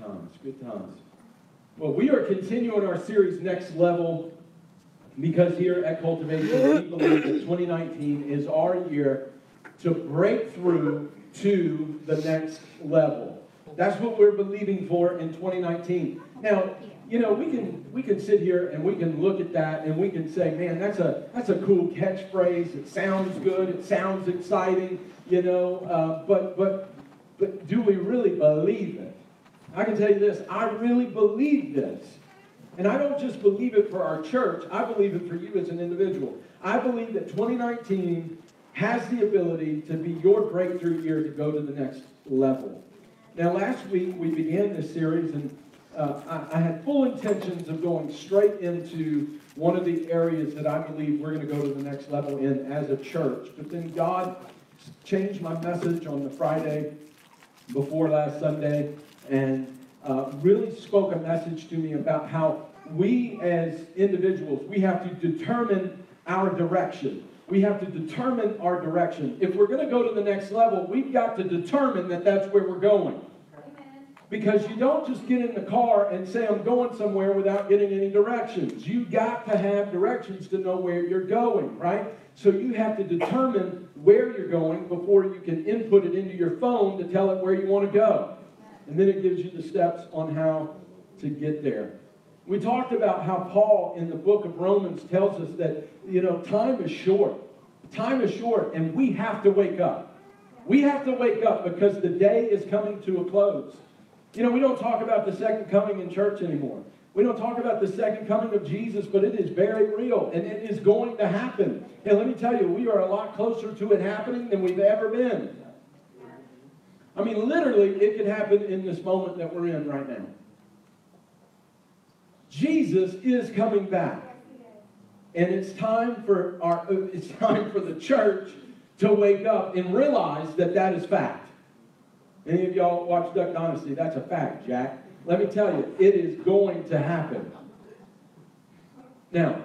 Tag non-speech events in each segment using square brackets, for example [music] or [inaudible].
times, good times. Well, we are continuing our series Next Level because here at Cultivation, we believe that 2019 is our year to break through to the next level. That's what we're believing for in 2019. Now, you know, we can we can sit here and we can look at that and we can say, man, that's a that's a cool catchphrase. It sounds good. It sounds exciting. You know, uh, but but but do we really believe it? I can tell you this. I really believe this. And I don't just believe it for our church, I believe it for you as an individual. I believe that 2019 has the ability to be your breakthrough year to go to the next level. Now, last week we began this series, and uh, I, I, had full intentions of going straight into one of the areas that I believe we're going to go to the next level in as a church. But then God changed my message on the Friday before last Sunday and uh, really spoke a message to me about how we as individuals, we have to determine our direction. We have to determine our direction. If we're going to go to the next level, we've got to determine that that's where we're going. Because you don't just get in the car and say, I'm going somewhere without getting any directions. You got to have directions to know where you're going, right? So you have to determine where you're going before you can input it into your phone to tell it where you want to go. And then it gives you the steps on how to get there. We talked about how Paul in the book of Romans tells us that, you know, time is short. Time is short, and we have to wake up. We have to wake up because the day is coming to a close. You know, we don't talk about the second coming in church anymore. We don't talk about the second coming of Jesus, but it is very real and it is going to happen. And let me tell you, we are a lot closer to it happening than we've ever been. I mean, literally, it could happen in this moment that we're in right now. Jesus is coming back. And it's time for our [laughs] it's time for the church to wake up and realize that that is fact. Any of y'all watch Duck Dynasty? That's a fact, Jack. Let me tell you, it is going to happen. Now,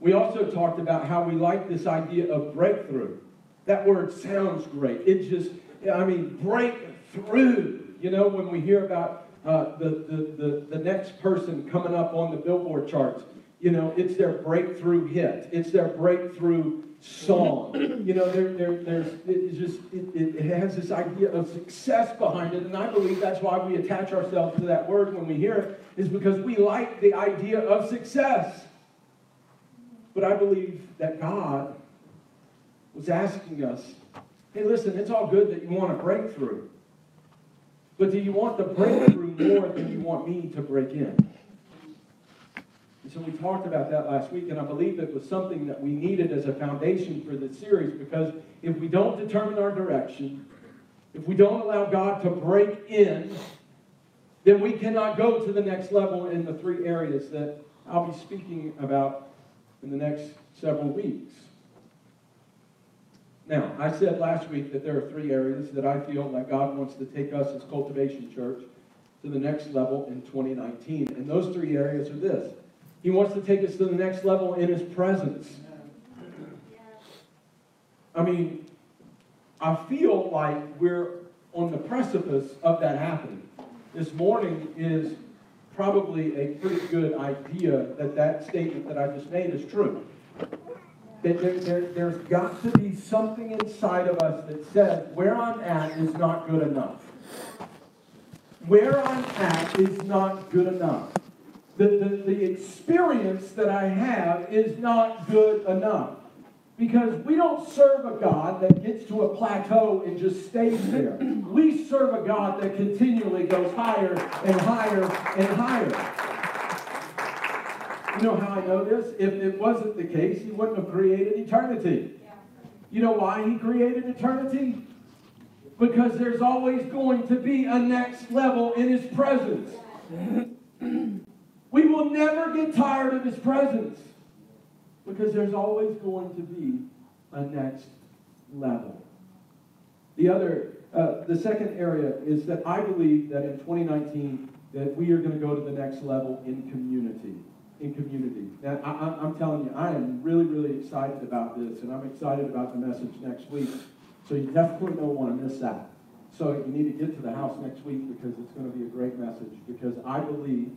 we also talked about how we like this idea of breakthrough. That word sounds great. It just I mean, break through. You know, when we hear about uh, the, the, the, the next person coming up on the billboard charts, you know, it's their breakthrough hit. It's their breakthrough song. You know, there, there, there's it just it, it, has this idea of success behind it, and I believe that's why we attach ourselves to that word when we hear it, is because we like the idea of success. But I believe that God was asking us Hey, listen, it's all good that you want a breakthrough. But do you want the breakthrough more than you want me to break in? And so we talked about that last week, and I believe it was something that we needed as a foundation for this series because if we don't determine our direction, if we don't allow God to break in, then we cannot go to the next level in the three areas that I'll be speaking about in the next several weeks. Now, I said last week that there are three areas that I feel that God wants to take us as Cultivation Church to the next level in 2019. And those three areas are this He wants to take us to the next level in His presence. I mean, I feel like we're on the precipice of that happening. This morning is probably a pretty good idea that that statement that I just made is true that there, there, there's got to be something inside of us that says, where I'm at is not good enough. Where I'm at is not good enough. The, the, the experience that I have is not good enough. Because we don't serve a God that gets to a plateau and just stays there. We serve a God that continually goes higher and higher and higher. You know how I know this? If it wasn't the case, he wouldn't have created eternity. You know why he created eternity? Because there's always going to be a next level in his presence. we will never get tired of his presence because there's always going to be a next level. The other, uh, the second area is that I believe that in 2019 that we are going to go to the next level in community in community. Now, I, am telling you, I am really, really excited about this, and I'm excited about the message next week. So you definitely don't want to miss that. So you need to get to the house next week because it's going to be a great message. Because I believe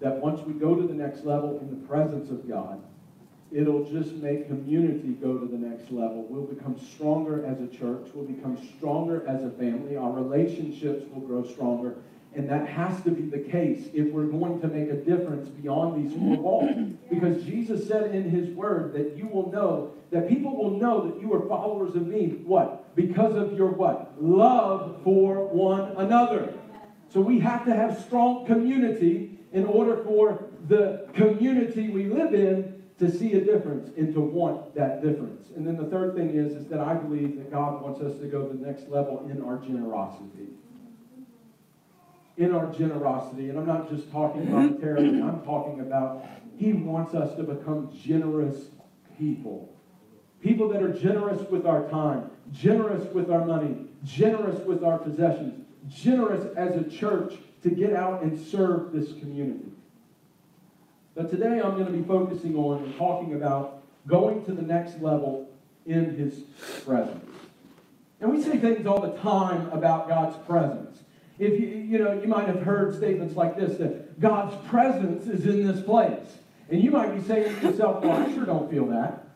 that once we go to the next level in the presence of God, it'll just make community go to the next level. We'll become stronger as a church. We'll become stronger as a family. Our relationships will grow stronger. And that has to be the case if we're going to make a difference beyond these four walls. [clears throat] Because Jesus said in his word that you will know, that people will know that you are followers of me. What? Because of your what? Love for one another. So we have to have strong community in order for the community we live in to see a difference and to want that difference. And then the third thing is, is that I believe that God wants us to go to the next level in our generosity in our generosity. And I'm not just talking monetarily, [clears throat] I'm talking about He wants us to become generous people. People that are generous with our time, generous with our money, generous with our possessions, generous as a church to get out and serve this community. But today I'm going to be focusing on and talking about going to the next level in His presence. And we say things all the time about God's presence. If you, you know, you might have heard statements like this that God's presence is in this place. And you might be saying to yourself, well, I sure don't feel that.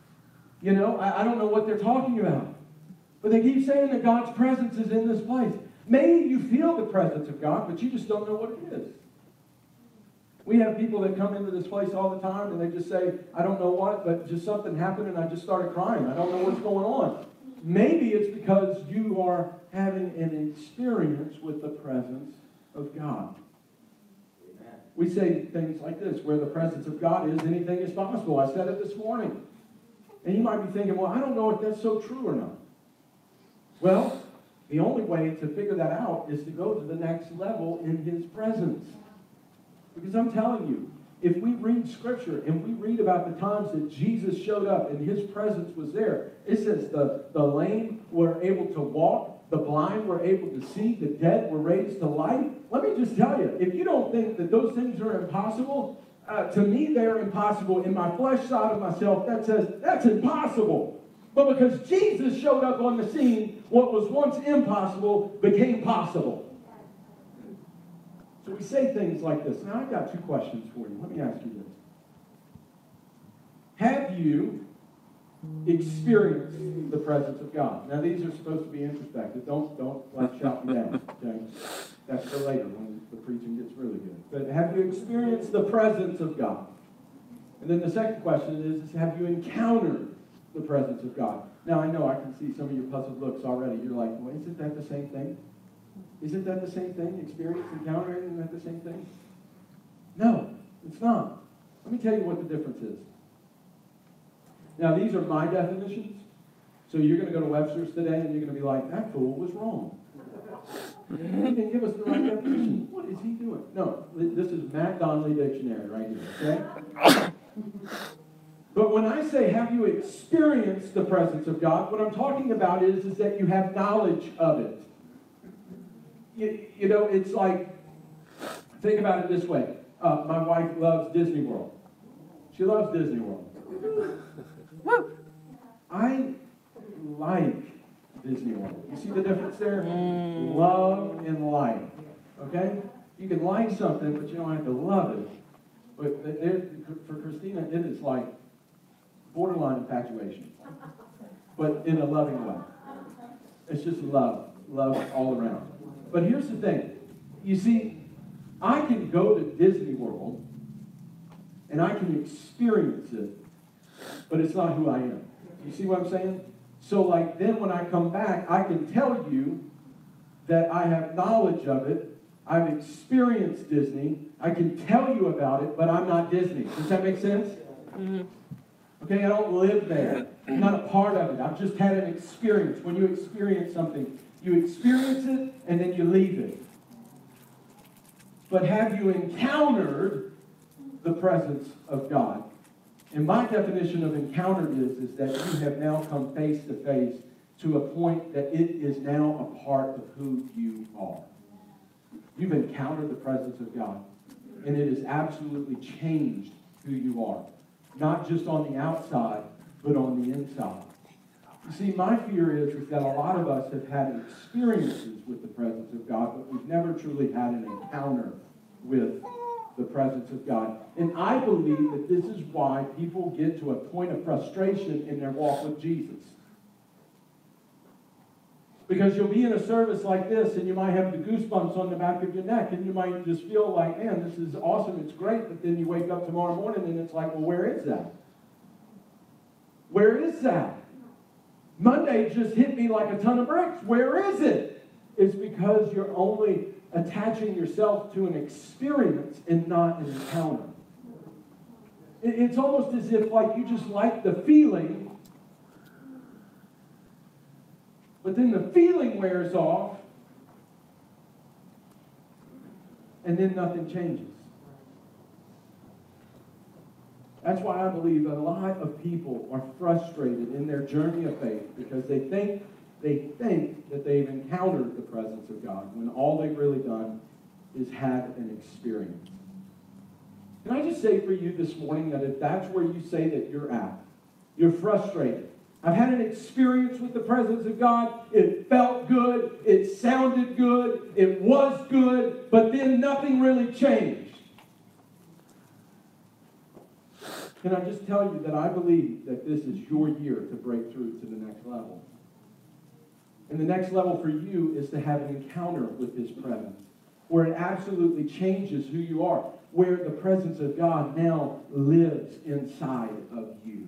You know, I, I don't know what they're talking about. But they keep saying that God's presence is in this place. Maybe you feel the presence of God, but you just don't know what it is. We have people that come into this place all the time and they just say, I don't know what, but just something happened and I just started crying. I don't know what's going on. Maybe it's because you are having an experience with the presence of God. We say things like this where the presence of God is, anything is possible. I said it this morning. And you might be thinking, well, I don't know if that's so true or not. Well, the only way to figure that out is to go to the next level in His presence. Because I'm telling you, if we read scripture and we read about the times that Jesus showed up and his presence was there, it says the, the lame were able to walk, the blind were able to see, the dead were raised to life. Let me just tell you, if you don't think that those things are impossible, uh, to me they're impossible. In my flesh side of myself, that says that's impossible. But because Jesus showed up on the scene, what was once impossible became possible. So we say things like this. Now, I've got two questions for you. Let me ask you this. Have you experienced the presence of God? Now, these are supposed to be introspective. Don't, don't like shout me down, okay? That's for later when the preaching gets really good. But have you experienced the presence of God? And then the second question is, is have you encountered the presence of God? Now, I know I can see some of your puzzled looks already. You're like, well, isn't that the same thing? Isn't that the same thing? Experience, encounter, isn't that the same thing? No, it's not. Let me tell you what the difference is. Now, these are my definitions. So you're going to go to Webster's today and you're going to be like, that fool was wrong. He didn't give us the right definition. What is he doing? No, this is Matt Donnelly Dictionary right here, okay? But when I say, have you experienced the presence of God, what I'm talking about is, is that you have knowledge of it you, you know, it's like, think about it this way. Uh, my wife loves Disney World. She loves Disney World. I like Disney World. You see the difference there? Mm. Love and like. Okay? You can like something, but you don't have to love it. But for Christina, it is like borderline infatuation, but in a loving way. It's just love, love all around. But here's the thing. You see, I can go to Disney World and I can experience it, but it's not who I am. You see what I'm saying? So, like, then when I come back, I can tell you that I have knowledge of it. I've experienced Disney. I can tell you about it, but I'm not Disney. Does that make sense? Mm-hmm. Okay, I don't live there. I'm not a part of it. I've just had an experience. When you experience something, you experience it and then you leave it. But have you encountered the presence of God? And my definition of encountered is, is that you have now come face to face to a point that it is now a part of who you are. You've encountered the presence of God, and it has absolutely changed who you are. Not just on the outside, but on the inside. You see, my fear is, is that a lot of us have had experiences with the presence of God, but we've never truly had an encounter with the presence of God. And I believe that this is why people get to a point of frustration in their walk with Jesus. Because you'll be in a service like this and you might have the goosebumps on the back of your neck and you might just feel like, man, this is awesome, it's great. But then you wake up tomorrow morning and it's like, well, where is that? Where is that? Monday just hit me like a ton of bricks. Where is it? It's because you're only attaching yourself to an experience and not an encounter. It's almost as if like you just like the feeling, but then the feeling wears off, and then nothing changes. That's why I believe a lot of people are frustrated in their journey of faith because they think they think that they've encountered the presence of God when all they've really done is had an experience. Can I just say for you this morning that if that's where you say that you're at, you're frustrated. I've had an experience with the presence of God. It felt good. It sounded good. It was good. But then nothing really changed. Can I just tell you that I believe that this is your year to break through to the next level? And the next level for you is to have an encounter with His presence, where it absolutely changes who you are, where the presence of God now lives inside of you.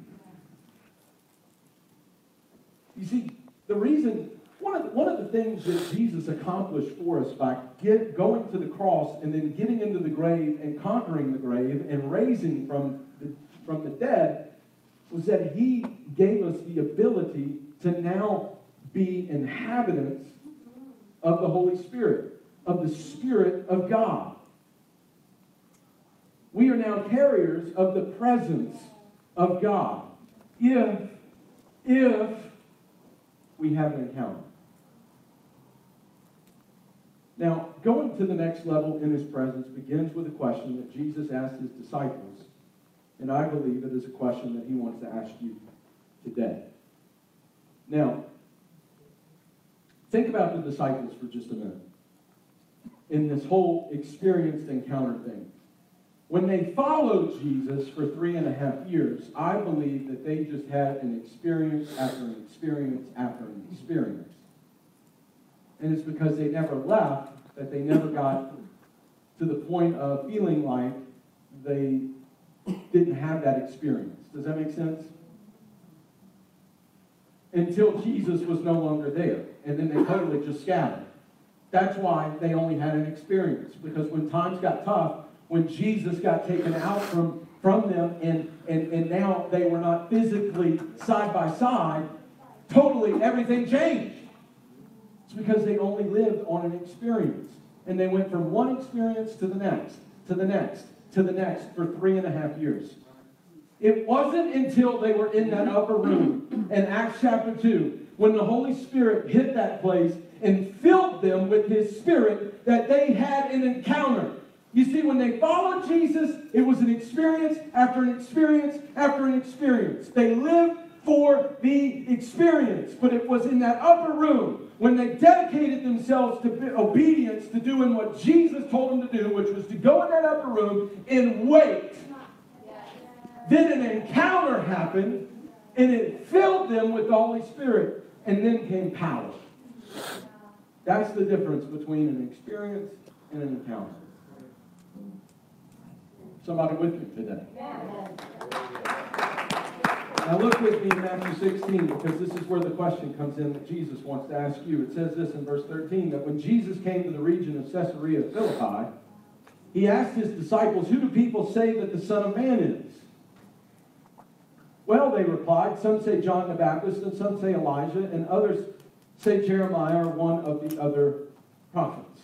You see, the reason, one of the, one of the things that Jesus accomplished for us by get, going to the cross and then getting into the grave and conquering the grave and raising from from the dead was that he gave us the ability to now be inhabitants of the Holy Spirit, of the Spirit of God. We are now carriers of the presence of God if, if we have an encounter. Now, going to the next level in his presence begins with a question that Jesus asked his disciples and I believe it is a question that he wants to ask you today. Now, think about the disciples for just a minute in this whole experienced encounter thing. When they followed Jesus for three and a half years, I believe that they just had an experience after an experience after an experience. And it's because they never left that they never got to the point of feeling like they didn't have that experience. Does that make sense? Until Jesus was no longer there. And then they totally just scattered. That's why they only had an experience. Because when times got tough, when Jesus got taken out from, from them, and, and, and now they were not physically side by side, totally everything changed. It's because they only lived on an experience. And they went from one experience to the next, to the next, to the next for three and a half years. It wasn't until they were in that upper room in Acts chapter 2 when the Holy Spirit hit that place and filled them with His Spirit that they had an encounter. You see, when they followed Jesus, it was an experience after an experience after an experience. They lived for the experience, but it was in that upper room when they dedicated themselves to obedience to doing what Jesus told them to do, which was to go in that upper room and wait. Then an encounter happened, and it filled them with the Holy Spirit, and then came power. That's the difference between an experience and an encounter. Somebody with me today? Now look with me in Matthew 16 because this is where the question comes in that Jesus wants to ask you. It says this in verse 13 that when Jesus came to the region of Caesarea Philippi, he asked his disciples, Who do people say that the Son of Man is? Well, they replied, Some say John the Baptist, and some say Elijah, and others say Jeremiah or one of the other prophets.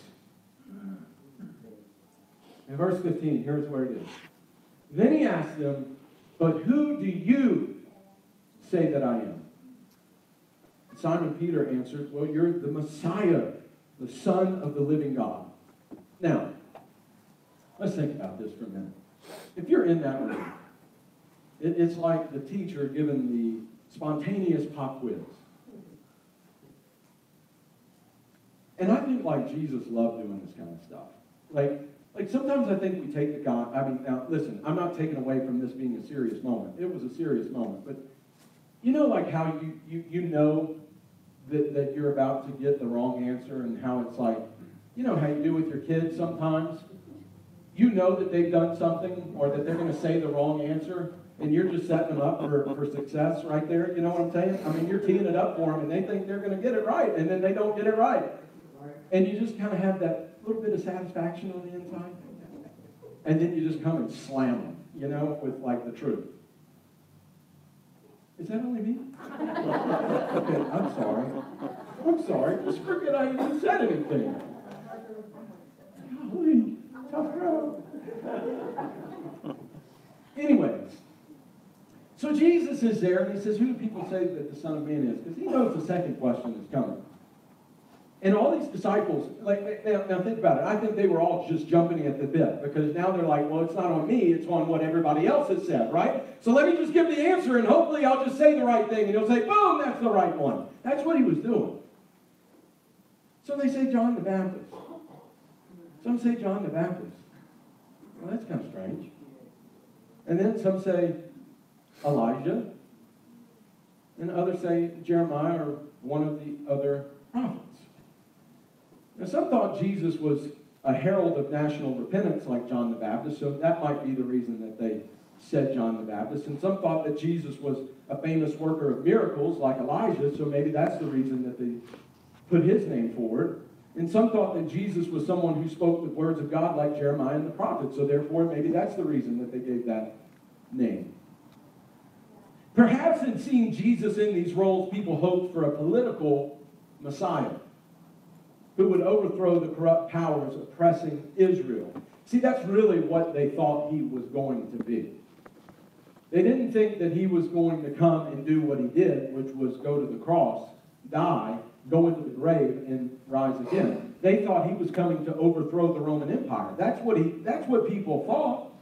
In verse 15, here's where it is. Then he asked them, But who do you say that I am? Simon Peter answers, Well, you're the Messiah, the Son of the living God. Now, let's think about this for a minute. If you're in that room, it's like the teacher given the spontaneous pop quiz. And I think like Jesus loved doing this kind of stuff. Like, like sometimes I think we take the God. I mean, now listen, I'm not taking away from this being a serious moment. It was a serious moment, but you know, like how you you you know that that you're about to get the wrong answer, and how it's like, you know, how you do with your kids sometimes. You know that they've done something, or that they're going to say the wrong answer, and you're just setting them up for, for success right there. You know what I'm saying? I mean, you're teeing it up for them, and they think they're going to get it right, and then they don't get it right. And you just kind of have that little bit of satisfaction on the inside. And then you just come and slam them, you know, with like the truth. Is that only me? okay, I'm sorry. I'm sorry. Just forget I even said anything. Golly, tough road. Anyways, so Jesus is there and he says, Who do people say that the Son of Man is? Because he knows the second question is coming. And all these disciples, like now, now, think about it. I think they were all just jumping at the bit because now they're like, well, it's not on me, it's on what everybody else has said, right? So let me just give the answer and hopefully I'll just say the right thing and he'll say, boom, that's the right one. That's what he was doing. So they say John the Baptist. Some say John the Baptist. Well, that's kind of strange. And then some say Elijah. And others say Jeremiah or one of the other prophets. Now, some thought Jesus was a herald of national repentance like John the Baptist, so that might be the reason that they said John the Baptist. And some thought that Jesus was a famous worker of miracles like Elijah, so maybe that's the reason that they put his name forward. And some thought that Jesus was someone who spoke the words of God like Jeremiah and the prophets, so therefore maybe that's the reason that they gave that name. Perhaps in seeing Jesus in these roles, people hoped for a political Messiah who would overthrow the corrupt powers oppressing Israel. See, that's really what they thought he was going to be. They didn't think that he was going to come and do what he did, which was go to the cross, die, go into the grave, and rise again. They thought he was coming to overthrow the Roman Empire. That's what he that's what people thought.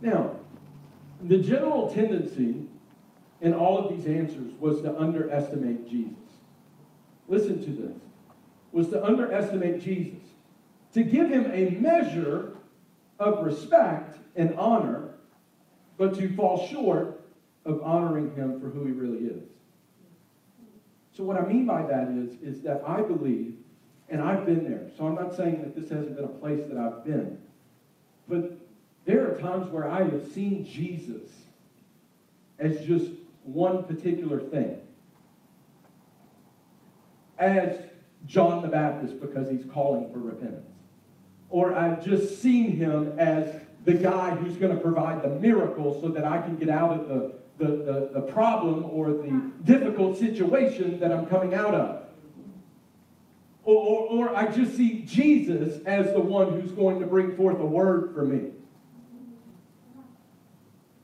Now, the general tendency in all of these answers was to underestimate Jesus listen to this, was to underestimate Jesus, to give him a measure of respect and honor, but to fall short of honoring him for who he really is. So what I mean by that is, is that I believe, and I've been there, so I'm not saying that this hasn't been a place that I've been, but there are times where I have seen Jesus as just one particular thing as John the Baptist because he's calling for repentance. Or I've just seen him as the guy who's going to provide the miracle so that I can get out of the, the, the, the problem or the difficult situation that I'm coming out of. Or, or, or, I just see Jesus as the one who's going to bring forth a word for me.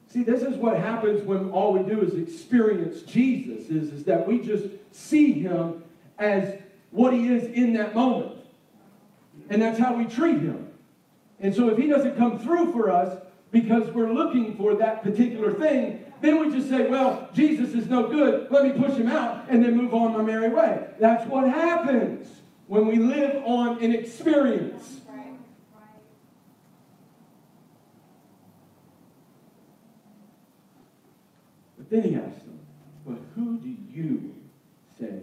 See, this is what happens when all we do is experience Jesus, is, is that we just see him as what he is in that moment. And that's how we treat him. And so if he doesn't come through for us because we're looking for that particular thing, then we just say, well, Jesus is no good. Let me push him out and then move on my merry way. That's what happens when we live on an experience. But then he asked them, but who do you say.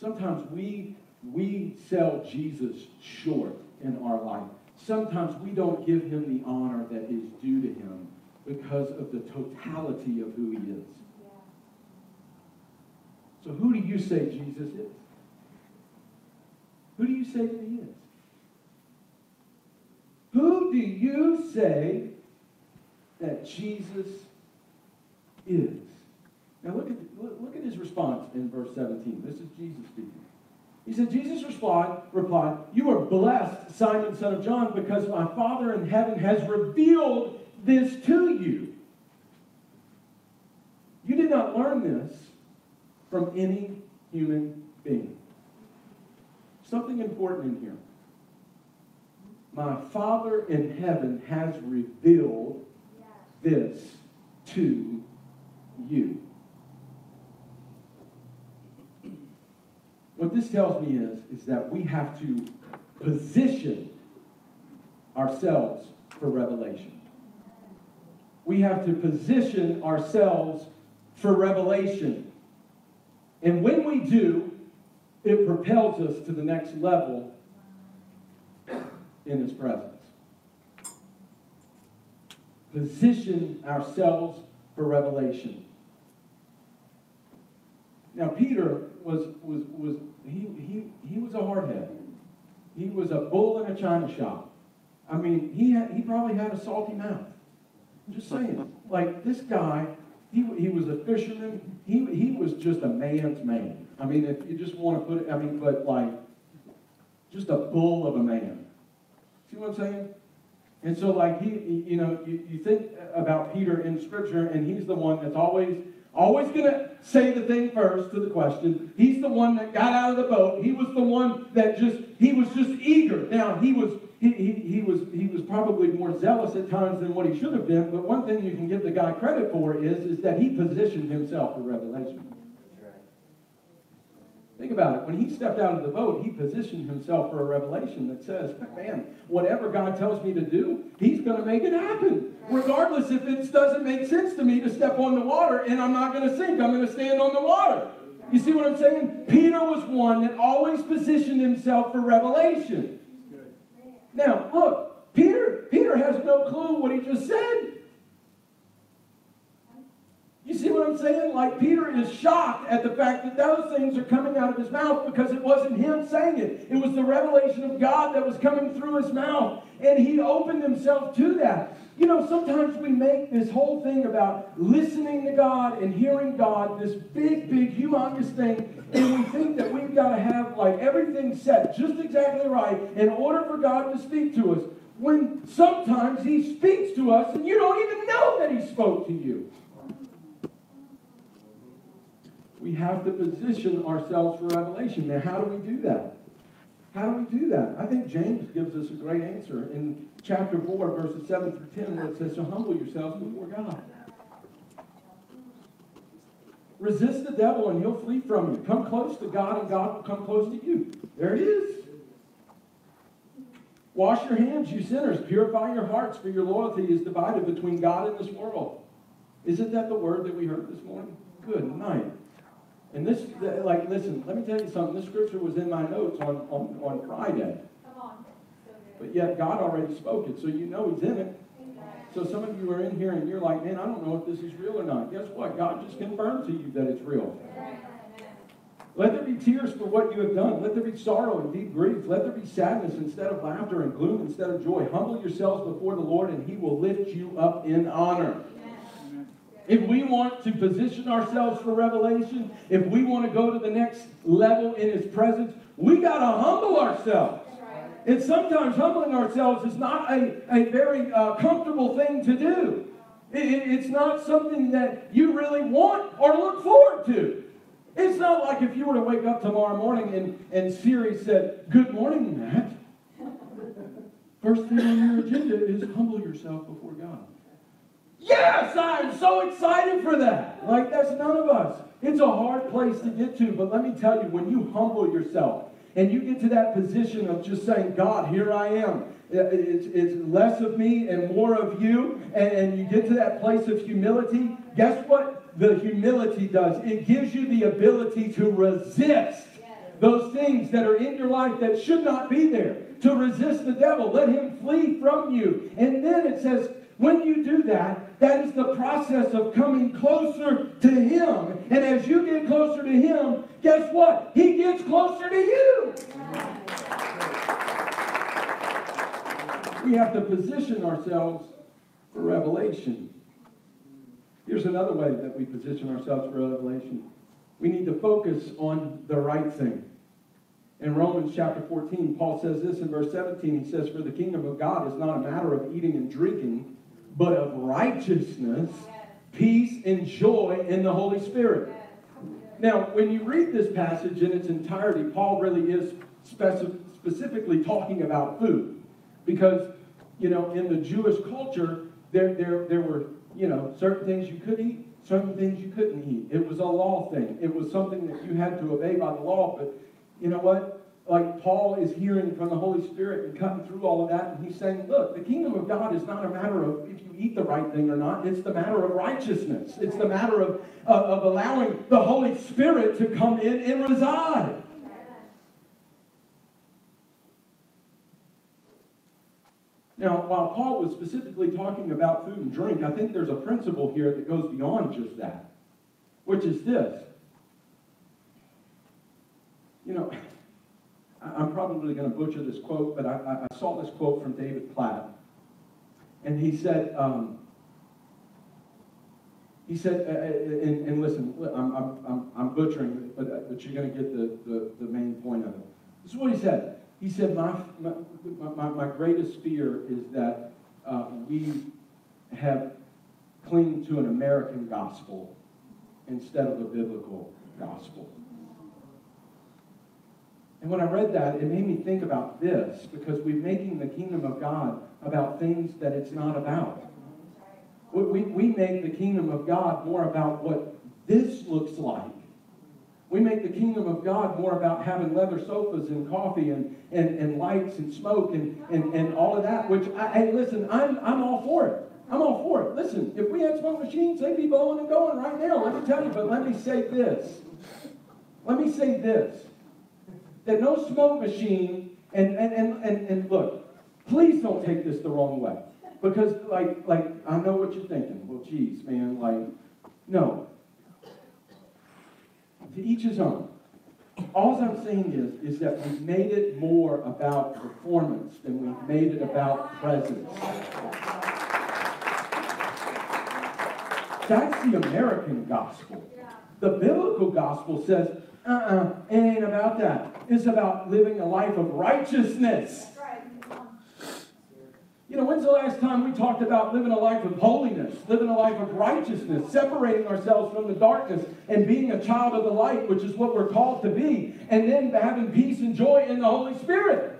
Sometimes we, we sell Jesus short in our life. Sometimes we don't give him the honor that is due to him because of the totality of who he is. So who do you say Jesus is? Who do you say that he is? Who do you say that Jesus is? Now look at, look at his response in verse 17. This is Jesus speaking. He said, Jesus replied, replied, You are blessed, Simon, son of John, because my Father in heaven has revealed this to you. You did not learn this from any human being. Something important in here. My Father in heaven has revealed this to you. What this tells me is, is that we have to position ourselves for revelation. We have to position ourselves for revelation. And when we do, it propels us to the next level in His presence. Position ourselves for revelation. Now, Peter was, was, was he, he, he was a hardhead. He was a bull in a china shop. I mean, he, had, he probably had a salty mouth. I'm just saying. [laughs] Like, this guy, he, he was a fisherman. He, he was just a man's man. I mean, if you just want to put it, I mean, but like, just a bull of a man. See what I'm saying? And so, like, he, you know, you, you think about Peter in Scripture, and he's the one that's always, always going to say the thing first to the question. He's the one that got out of the boat. He was the one that just, he was just eager. Now, he was, he, he, he was, he was probably more zealous at times than what he should have been, but one thing you can give the guy credit for is, is that he positioned himself for revelation. Think about it. When he stepped out of the boat, he positioned himself for a revelation that says, man, whatever God tells me to do, he's going to make it happen. Regardless if it doesn't make sense to me to step on the water and I'm not going to sink, I'm going to stand on the water. You see what I'm saying? Peter was one that always positioned himself for revelation. Now, look, Peter, Peter has no clue what he just said. You see what I'm saying? Like Peter is shocked at the fact that those things are coming out of his mouth because it wasn't him saying it. It was the revelation of God that was coming through his mouth. And he opened himself to that. You know, sometimes we make this whole thing about listening to God and hearing God, this big, big, humongous thing, and we think that we've got to have like everything set just exactly right in order for God to speak to us. When sometimes he speaks to us and you don't even know that he spoke to you. We have to position ourselves for revelation. Now, how do we do that? How do we do that? I think James gives us a great answer in chapter 4, verses 7 through 10, where it says, So humble yourselves before God. Resist the devil and he'll flee from you. Come close to God and God will come close to you. There it is. Wash your hands, you sinners. Purify your hearts, for your loyalty is divided between God and this world. Isn't that the word that we heard this morning? Good night. And this, like, listen, let me tell you something. This scripture was in my notes on, on, on Friday. Come on. But yet God already spoke it, so you know He's in it. So some of you are in here and you're like, man, I don't know if this is real or not. Guess what? God just confirmed to you that it's real. Let there be tears for what you have done. Let there be sorrow and deep grief. Let there be sadness instead of laughter and gloom instead of joy. Humble yourselves before the Lord, and He will lift you up in honor. If we want to position ourselves for revelation, if we want to go to the next level in His presence, we got to humble ourselves. And sometimes humbling ourselves is not a, a very uh, comfortable thing to do. It, it, it's not something that you really want or look forward to. It's not like if you were to wake up tomorrow morning and, and Siri said, Good morning, Matt. First thing on your agenda is humble yourself before God. Yes, I'm so excited for that. Like, that's none of us. It's a hard place to get to, but let me tell you, when you humble yourself and you get to that position of just saying, God, here I am. It's, it's less of me and more of you, and, and you get to that place of humility, guess what the humility does? It gives you the ability to resist those things that are in your life that should not be there. To resist the devil, let him flee from you. And then it says, when you do that, that is the process of coming closer to Him. And as you get closer to Him, guess what? He gets closer to you. We have to position ourselves for revelation. Here's another way that we position ourselves for revelation. We need to focus on the right thing. In Romans chapter 14, Paul says this in verse 17. He says, For the kingdom of God is not a matter of eating and drinking but of righteousness, peace, and joy in the Holy Spirit. Now, when you read this passage in its entirety, Paul really is specific, specifically talking about food. Because, you know, in the Jewish culture, there, there, there were, you know, certain things you could eat, certain things you couldn't eat. It was a law thing. It was something that you had to obey by the law, but you know what? Like Paul is hearing from the Holy Spirit and cutting through all of that, and he's saying, look, the kingdom of God is not a matter of if you eat the right thing or not. It's the matter of righteousness. It's the matter of, of, of allowing the Holy Spirit to come in and reside. Now, while Paul was specifically talking about food and drink, I think there's a principle here that goes beyond just that, which is this. You know, [laughs] I'm probably going to butcher this quote, but I, I, saw this quote from David Platt. And he said, um, he said, uh, uh and, and, listen, I'm, I'm, I'm butchering, but, but you're going to get the, the, the main point of it. This is what he said. He said, my, my, my, my greatest fear is that uh, we have clinged to an American gospel instead of a biblical gospel. And when I read that, it made me think about this because we're making the kingdom of God about things that it's not about. We, we, we make the kingdom of God more about what this looks like we make the kingdom of God more about having leather sofas and coffee and, and, and lights and smoke and, and, and all of that, which, I, hey, listen, I'm, I'm all for it. I'm all for it. Listen, if we had smoke machines, they'd be blowing and going right now, let me tell you. But let me say this. Let me say this. That no smoke machine, and, and, and, and, and look, please don't take this the wrong way. Because, like, like, I know what you're thinking. Well, geez, man, like, no to each his own. All I'm saying is, is that we've made it more about performance than we've made it about presence. That's the American gospel. The biblical gospel says, uh-uh, it ain't about that. It's about living a life of righteousness. You know, when's the last time we talked about living a life of holiness, living a life of righteousness, separating ourselves from the darkness, and being a child of the light, which is what we're called to be, and then having peace and joy in the Holy Spirit?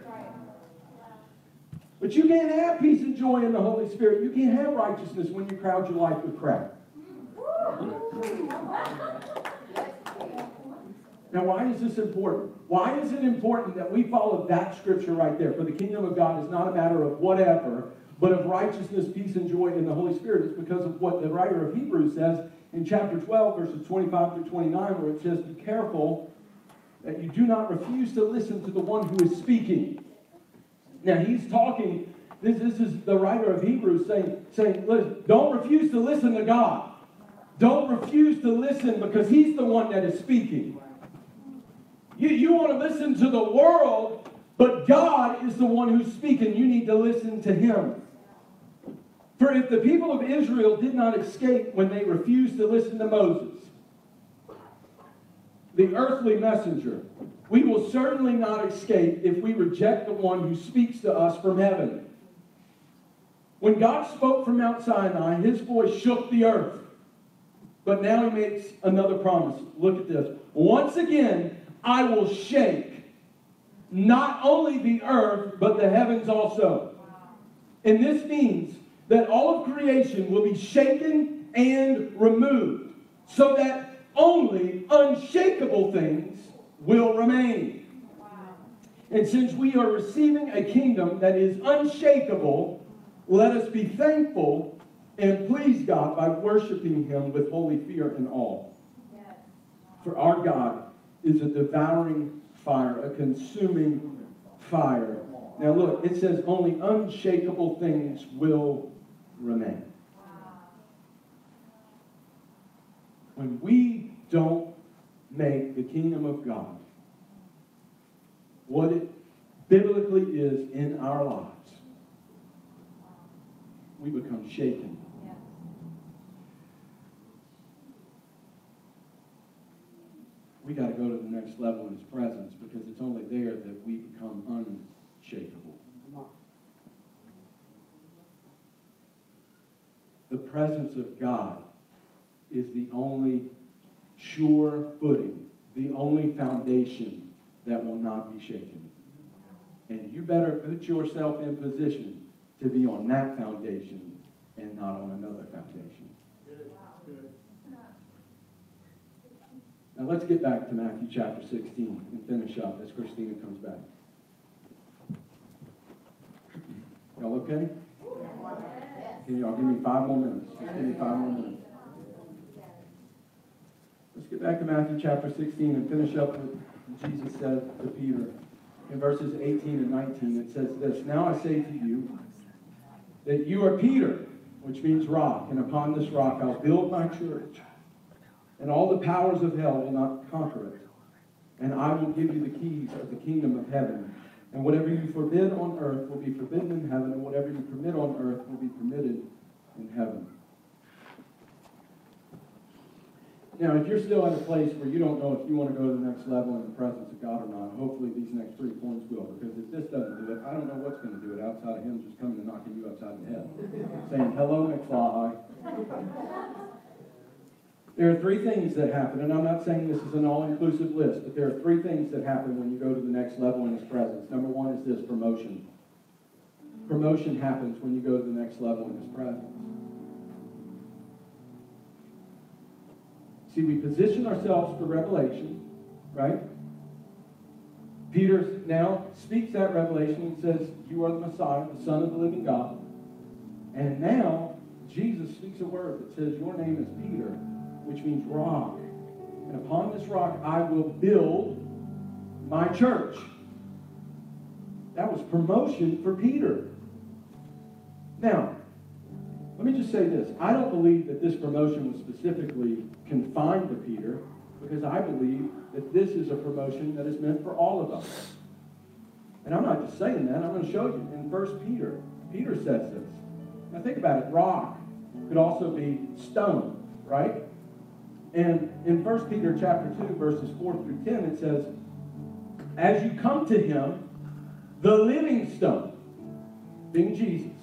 But you can't have peace and joy in the Holy Spirit. You can't have righteousness when you crowd your life with crap. Now, why is this important? Why is it important that we follow that scripture right there? For the kingdom of God is not a matter of whatever, but of righteousness, peace, and joy in the Holy Spirit. It's because of what the writer of Hebrews says in chapter 12, verses 25 through 29, where it says, Be careful that you do not refuse to listen to the one who is speaking. Now, he's talking, this, this is the writer of Hebrews saying, saying listen, don't refuse to listen to God. Don't refuse to listen because he's the one that is speaking. You, you want to listen to the world, but God is the one who's speaking. You need to listen to him. For if the people of Israel did not escape when they refused to listen to Moses, the earthly messenger, we will certainly not escape if we reject the one who speaks to us from heaven. When God spoke from Mount Sinai, his voice shook the earth. But now he makes another promise. Look at this. Once again, I will shake not only the earth, but the heavens also. And this means that all of creation will be shaken and removed so that only unshakable things will remain. And since we are receiving a kingdom that is unshakable, let us be thankful and please God by worshiping Him with holy fear and awe. For our God is a devouring fire, a consuming fire. Now, look, it says only unshakable things will remain. When we don't make the kingdom of God what it biblically is in our lives, we become shaken we got to go to the next level in his presence because it's only there that we become unshakable. The presence of God is the only sure footing, the only foundation that will not be shaken. And you better put yourself in position to be on that foundation and not. on Now let's get back to Matthew chapter 16 and finish up as Christina comes back. Y'all okay? Can y'all give me five more minutes? Just give me five more minutes. Let's get back to Matthew chapter 16 and finish up with Jesus said to Peter. In verses 18 and 19, it says this Now I say to you that you are Peter, which means rock, and upon this rock I'll build my church, and all the powers of hell will not conquer it. And I will give you the keys of the kingdom of heaven. And whatever you forbid on earth will be forbidden in heaven, and whatever you permit on earth will be permitted in heaven. Now, if you're still at a place where you don't know if you want to go to the next level in the presence of God or not, hopefully these next three points will. Because if this doesn't do it, I don't know what's going to do it outside of Him just coming and knocking you upside the head, saying, "Hello, McFly." There are three things that happen, and I'm not saying this is an all-inclusive list, but there are three things that happen when you go to the next level in His presence. Number one is this promotion. Promotion happens when you go to the next level in His presence. See, we position ourselves for revelation, right? Peter now speaks that revelation and says, You are the Messiah, the Son of the living God. And now Jesus speaks a word that says, Your name is Peter, which means rock. And upon this rock I will build my church. That was promotion for Peter. Now, let me just say this. I don't believe that this promotion was specifically confined to Peter because I believe that this is a promotion that is meant for all of us. And I'm not just saying that. I'm going to show you in 1 Peter. Peter says this. Now think about it. Rock could also be stone, right? And in 1 Peter chapter 2, verses 4 through 10, it says, As you come to him, the living stone, being Jesus,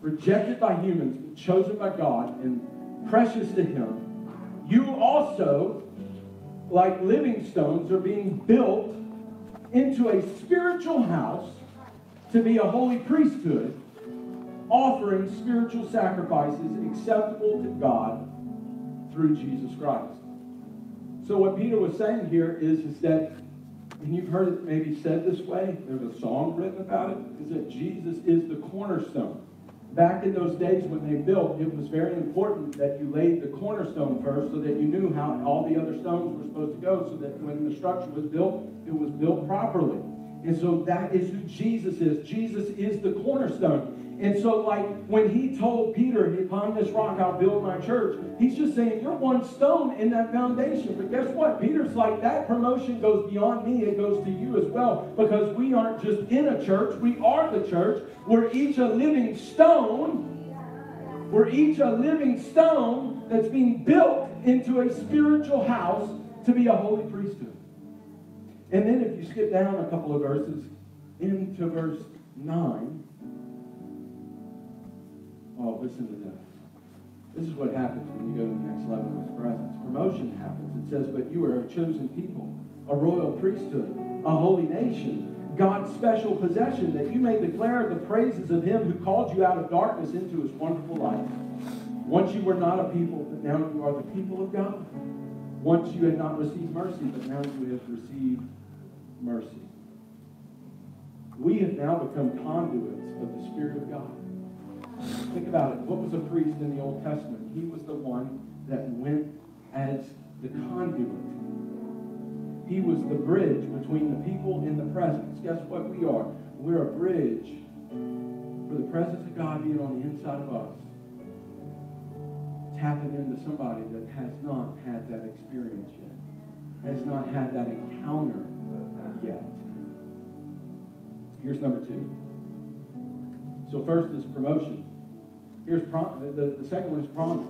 rejected by humans, but chosen by God and precious to him, you also, like living stones, are being built into a spiritual house to be a holy priesthood, offering spiritual sacrifices acceptable to God through Jesus Christ. So what Peter was saying here is, is that, and you've heard it maybe said this way, there's a song written about it, is that Jesus is the cornerstone back in those days when they built, it was very important that you laid the cornerstone first so that you knew how all the other stones were supposed to go so that when the structure was built, it was built properly. And so that is who Jesus is. Jesus is the cornerstone. And so, like when he told Peter, upon this rock I'll build my church, he's just saying, You're one stone in that foundation. But guess what? Peter's like, That promotion goes beyond me, it goes to you as well. Because we aren't just in a church, we are the church. We're each a living stone. We're each a living stone that's being built into a spiritual house to be a holy priesthood. And then if you skip down a couple of verses into verse 9, Oh, listen to this. This is what happens when you go to the next level of his presence. Promotion happens. It says, But you are a chosen people, a royal priesthood, a holy nation, God's special possession, that you may declare the praises of him who called you out of darkness into his wonderful light. Once you were not a people, but now you are the people of God. Once you had not received mercy, but now you have received mercy. We have now become conduits of the Spirit of God. Think about it. What was a priest in the Old Testament? He was the one that went as the conduit. He was the bridge between the people and the presence. Guess what we are? We're a bridge for the presence of God being on the inside of us. Tapping into somebody that has not had that experience yet, has not had that encounter yet. Here's number two. So first is promotion. Here's prom- the, the, second one is promise.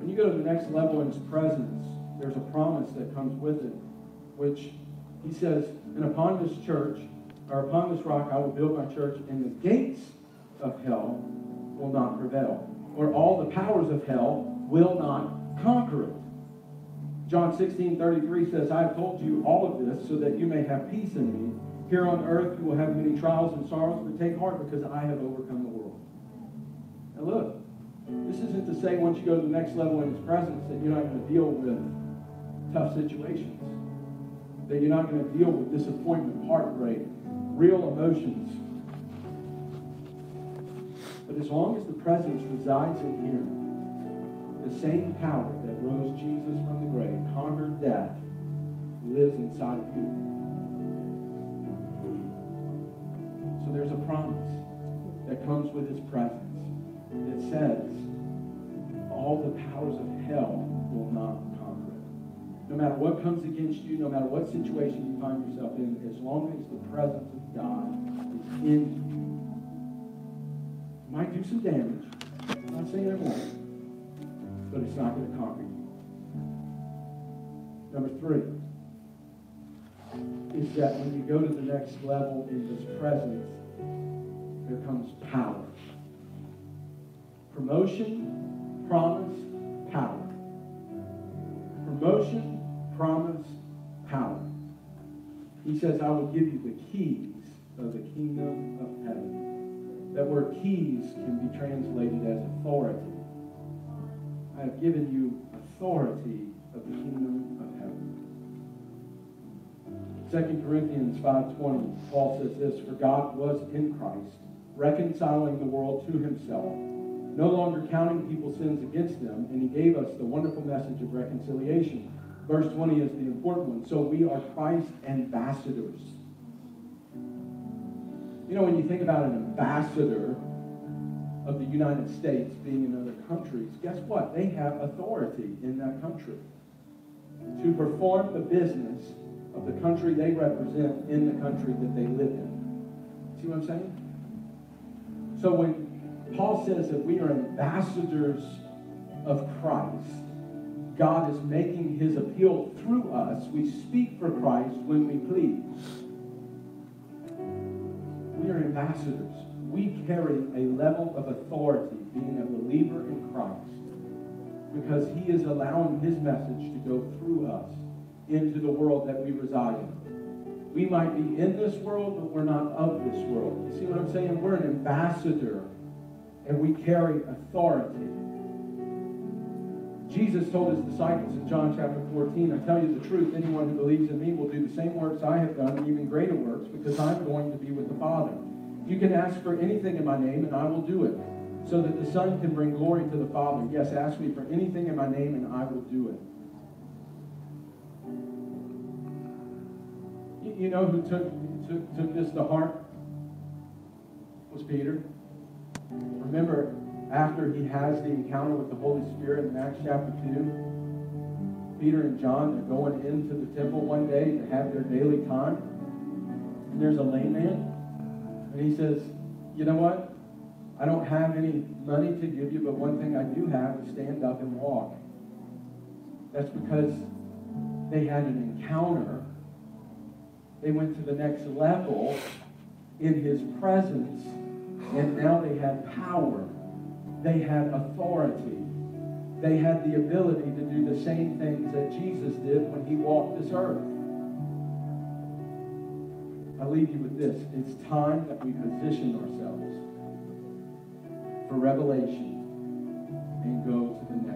When you go to the next level in his presence, there's a promise that comes with it, which he says, and upon this church, or upon this rock I will build my church, and the gates of hell will not prevail, or all the powers of hell will not conquer it. John 16, 33 says, I have told you all of this so that you may have peace in me. Here on earth you will have many trials and sorrows, but take heart because I have overcome the world. Now look, this isn't to say once you go to the next level in his presence that you're not going to deal with tough situations. That you're not going to deal with disappointment, heartbreak, real emotions. But as long as the presence resides in here, the same power that rose Jesus from the grave, conquered death, lives inside of you. So there's a promise that comes with his presence that says all the powers of hell will not conquer it. No matter what comes against you, no matter what situation you find yourself in, as long as the presence of God is in you, it might do some damage. I'm not saying it won't, but it's not going to conquer you. Number three is that when you go to the next level in this presence, there comes power. Promotion, promise, power. Promotion, promise, power. He says, I will give you the keys of the kingdom of heaven. That word keys can be translated as authority. I have given you authority of the kingdom of heaven. 2 Corinthians 5.20, Paul says this, For God was in Christ, reconciling the world to himself, no longer counting people's sins against them, and he gave us the wonderful message of reconciliation. Verse 20 is the important one. So we are Christ's ambassadors. You know, when you think about an ambassador of the United States being in other countries, guess what? They have authority in that country to perform the business of the country they represent in the country that they live in. See what I'm saying? So when Paul says that we are ambassadors of Christ, God is making his appeal through us. We speak for Christ when we please. We are ambassadors. We carry a level of authority being a believer in Christ because he is allowing his message to go through us into the world that we reside in. We might be in this world, but we're not of this world. You see what I'm saying? We're an ambassador, and we carry authority. Jesus told his disciples in John chapter 14, I tell you the truth, anyone who believes in me will do the same works I have done, and even greater works, because I'm going to be with the Father. You can ask for anything in my name, and I will do it, so that the Son can bring glory to the Father. Yes, ask me for anything in my name, and I will do it. You know who took, took, took this to heart? Was Peter. Remember, after he has the encounter with the Holy Spirit in Acts chapter 2, Peter and John, they're going into the temple one day to have their daily time. And there's a lame man. And he says, You know what? I don't have any money to give you, but one thing I do have is stand up and walk. That's because they had an encounter. They went to the next level in his presence, and now they had power. They had authority. They had the ability to do the same things that Jesus did when he walked this earth. I leave you with this. It's time that we position ourselves for revelation and go to